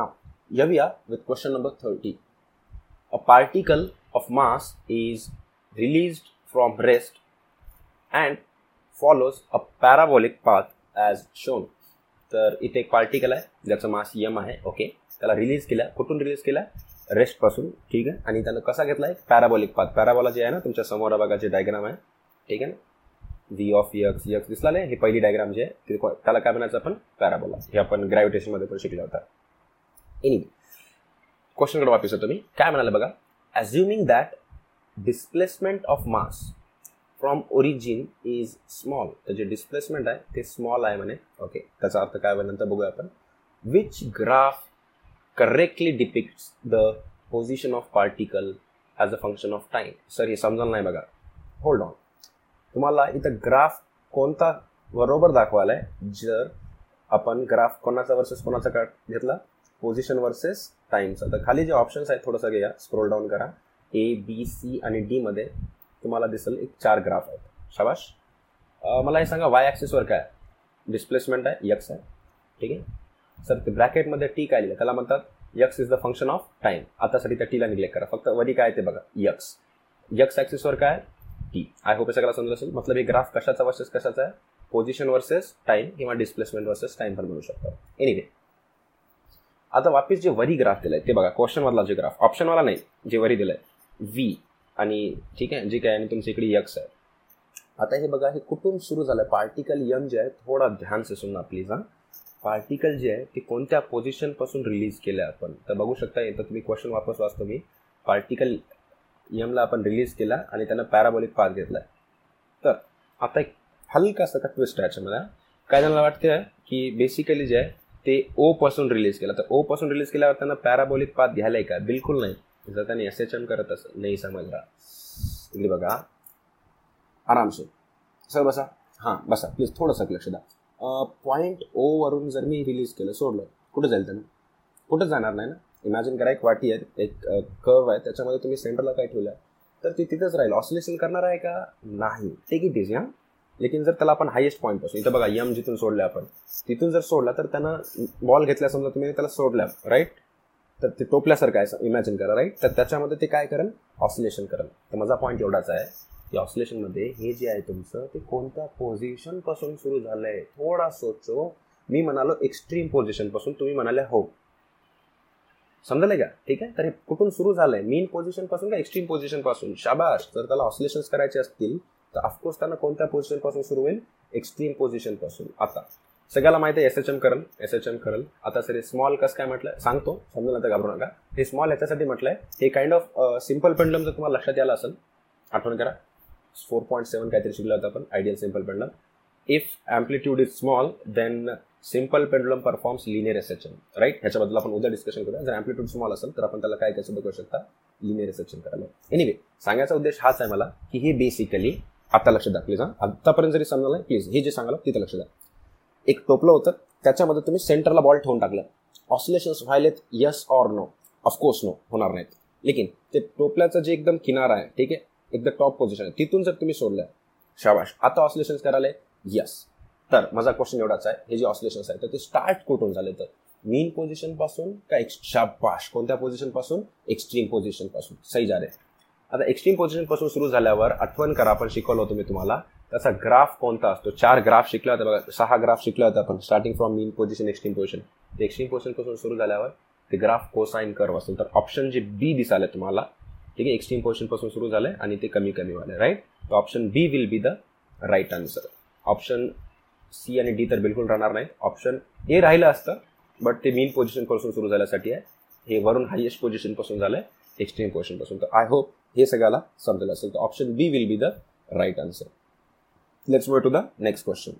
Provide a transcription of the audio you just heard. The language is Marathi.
Now, here we are with question number 30. A particle of mass is released from rest and follows a parabolic path as shown. तर इथे एक पार्टिकल आहे ज्याचं मास यम आहे ओके त्याला रिलीज केला कुठून रिलीज केला? रेस्टपासून ठीक आहे? आणि त्यानं कसा घेतला एक? पॅराबॉलिक पाथ पॅराबॉला जे आहे ना तुमच्यासमोर बघा जे डायग्राम आहे ठीक आहे ना? व्ही ऑफ यक्स यक्स दिसला नाही पहिली डायग्राम जे आहे त्याला काय म्हणायचं आपण? पॅराबोला हे आपण ग्रॅव्हिटेशनमध्ये पण शिकला होता. एनिवे क्वेश्चनकडे वापस येतो मी काय म्हणाले बघा? Assuming that displacement of mass from origin is small तर जे डिस्प्लेसमेंट आहे ते स्मॉल आहे म्हणे. ओके त्याचा अर्थ काय नंतर बघूया आपण. Which graph correctly depicts the position of particle as a function of time sir हे समजलं नाही बघा. होल्ड ऑन तुम्हाला इथं ग्राफ कोणता बरोबर दाखवायला आहे जर आपण ग्राफ कोणाचा वर्सेस कोणाचा का घेतला? पोझिशन वर्सेस टाइम्स तर खाली जे ऑप्शन्स आहेत थोडंसं घ्या. स्क्रोल डाऊन करा. ए बी सी आणि डी मध्ये तुम्हाला दिसेल एक चार ग्राफ आहेत. शाबाश. मला हे सांगा वाय ॲक्सिसवर काय? डिस्प्लेसमेंट आहे यक्स आहे. ठीक आहे? सर ते ब्रॅकेटमध्ये टी काय लिहिलं? त्याला म्हणतात x is the function of time आतासाठी त्या टीला निग्लेक्ट करा. फक्त वरी काय आहे ते बघा. यक्स यक्स ॲक्सिसवर काय? टी आय होप हे सगळ्याला समजलं असेल. मतलब हे ग्राफ कशाचा वर्सेस कशाचा आहे? पोझिशन वर्सेस टाईम किंवा डिस्प्लेसमेंट वर्सेस टाईम पण बनवू शकतो. एनिवे आता वापिस जे वरी ग्राफ दिलाय ते बघा क्वेश्चन मधला जे ग्राफ ऑप्शनवाला नाही जे वरी दिलंय व्ही आणि ठीक आहे जे काय आणि तुमच्या इकडे यक्स आहे. आता हे बघा हे कुठून सुरू झालं पार्टिकल यम जे आहे थोडा ध्यान से सुनना प्लीज हां. पार्टिकल जे आहे ते कोणत्या पोझिशनपासून रिलीज केलं आपण? तर बघू शकता येतं तुम्ही क्वेश्चन वापस वाचतो मी. पार्टिकल यमला आपण रिलीज केला आणि त्यांना पॅराबॉलिक पाथ घेतलाय. तर आता एक हलकासा का ट्विस्ट आहे याच्यामध्ये काय त्यांना वाटतं की बेसिकली जे आहे ते ओ पासून रिलीज केलं. तर ओ पासून रिलीज केल्यावर त्यांना पॅराबोलिक पाथ घ्यायलाय का? बिलकुल नाही. जर त्यांनी एस एच एम करत असं. नाही समजला. इकडे बघा. आरामशीर. सर बसा. हां बसा. प्लीज थोडंसं लक्ष द्या. पॉईंट ओ वरून जर मी रिलीज केलं सोडलं कुठं जाईल त्यांना? कुठं जाणार नाही ना? इमॅजिन करा एक वाटी आहे एक कर्व आहे. त्याच्यामध्ये तुम्ही सेंटरला काय ठेवलं? तर ती तिथंच राहील. ऑसिलेशन करणार आहे का? नाही. टेक इट इज हां. लेकिन जर त्याला आपण हायेस्ट पॉईंटपासून इथं बघा यम जिथून सोडलं आपण तिथून जर सोडला तर त्यानं बॉल घेतला समजा तुम्ही त्याला सोडला राईट तर ते टोपल्यासारखं आहे इमॅजिन करा राईट तर त्याच्यामध्ये ते काय करेल? ऑसिलेशन करेल. तर माझा पॉईंट एवढाच आहे की ऑसिलेशनमध्ये हे जे आहे तुमचं ते कोणत्या पोझिशनपासून सुरू झालं आहे थोडा सोचो. मी म्हणालो एक्स्ट्रीम पोझिशनपासून तुम्ही म्हणाले हो. समजलं का? ठीक आहे? तर हे कुठून सुरू झालंय? मेन पोझिशनपासून का एक्स्ट्रीम पोझिशनपासून शाबाश जर त्याला ऑसिलेशन करायचे असतील तर ऑफकोर्स त्यांना कोणत्या पोझिशनपासून सुरू होईल? एक्स्ट्रीम पोझिशनपासून आता सगळ्याला माहिती आहे एस एच एम करल एस एच एम करल आता सर हे स्मॉल कसं काय म्हटलं? सांगतो समजून आता घाबरू नका. हे स्मॉल ह्याच्यासाठी म्हटलंय हे काइंड ऑफ सिंपल पेंडलम जर तुम्हाला लक्षात यायला असेल आठवण करा. फोर पॉईंट सेवन काहीतरी शिकलं होतं आपण ideal simple pendulum if amplitude is small then simple pendulum performs linear S right ह्याच्याबद्दल आपण उद्या डिस्कशन करूया. जर अँप्लिट्यूड स्मॉल असेल तर आपण त्याला काय कसं बघू शकता? लिनियर रिसेप्शन करायला. एनिवे सांगायचा उद्देश हाच आहे मला की हे बेसिकली आता लक्ष द्या प्लीज हां. आत्तापर्यंत जरी समजा नाही प्लीज हे जे सांगाल तिथं लक्ष द्या. एक टोपलं होतं त्याच्यामध्ये तुम्ही सेंटरला बॉल ठेवून टाकलं. Oscillations व्हायलेत yes or no of course no होणार नाहीत. लेकिन ते टोपल्याचं जे एकदम किनारा आहे ठीक आहे? एकदम टॉप पोझिशन आहे. तिथून जर तुम्ही सोडलं शाबाश. आता ऑसिलेशन्स करायला? यस तर माझा क्वेश्चन एवढाच आहे. हे जे ऑसिलेशन्स आहे तर ते स्टार्ट कुठून झाले? तर मेन पोझिशनपासून का एक्स शाबाश? कोणत्या पोझिशनपासून? एक्स्ट्रीम पोझिशनपासून. सही जा रे आता एक्स्ट्रीम पोझिशनपासून सुरू झाल्यावर आठवण करा आपण शिकवलं होतं मी तुम्हाला. त्याचा ग्राफ कोणता असतो? चार ग्राफ शिकला होता बघा. सहा ग्राफ शिकला होता आपण starting from mean position extreme position ते एक्स्ट्रीम पोझिशनपासून सुरू झाल्यावर ते ग्राफ कोसाईन कर्व असतो तर ऑप्शन जे बी दिसाले तुम्हाला ठीक आहे एक्स्ट्रीम पोझिशनपासून सुरू झालं आणि ते कमी कमी वाले राईट तर option B will be the right answer option C आणि डी तर बिलकुल राहणार नाही ऑप्शन ए राहिलं असतं बट ते मेन पोझिशनपासून सुरू झाल्यासाठी आहे. हे वरून हायेस्ट पोझिशनपासून आहे एक्स्ट्रीम पोझिशनपासून. तर आय होप हे सगळ्याला समजलं असेल. तर option B will be the right answer let's go to the next question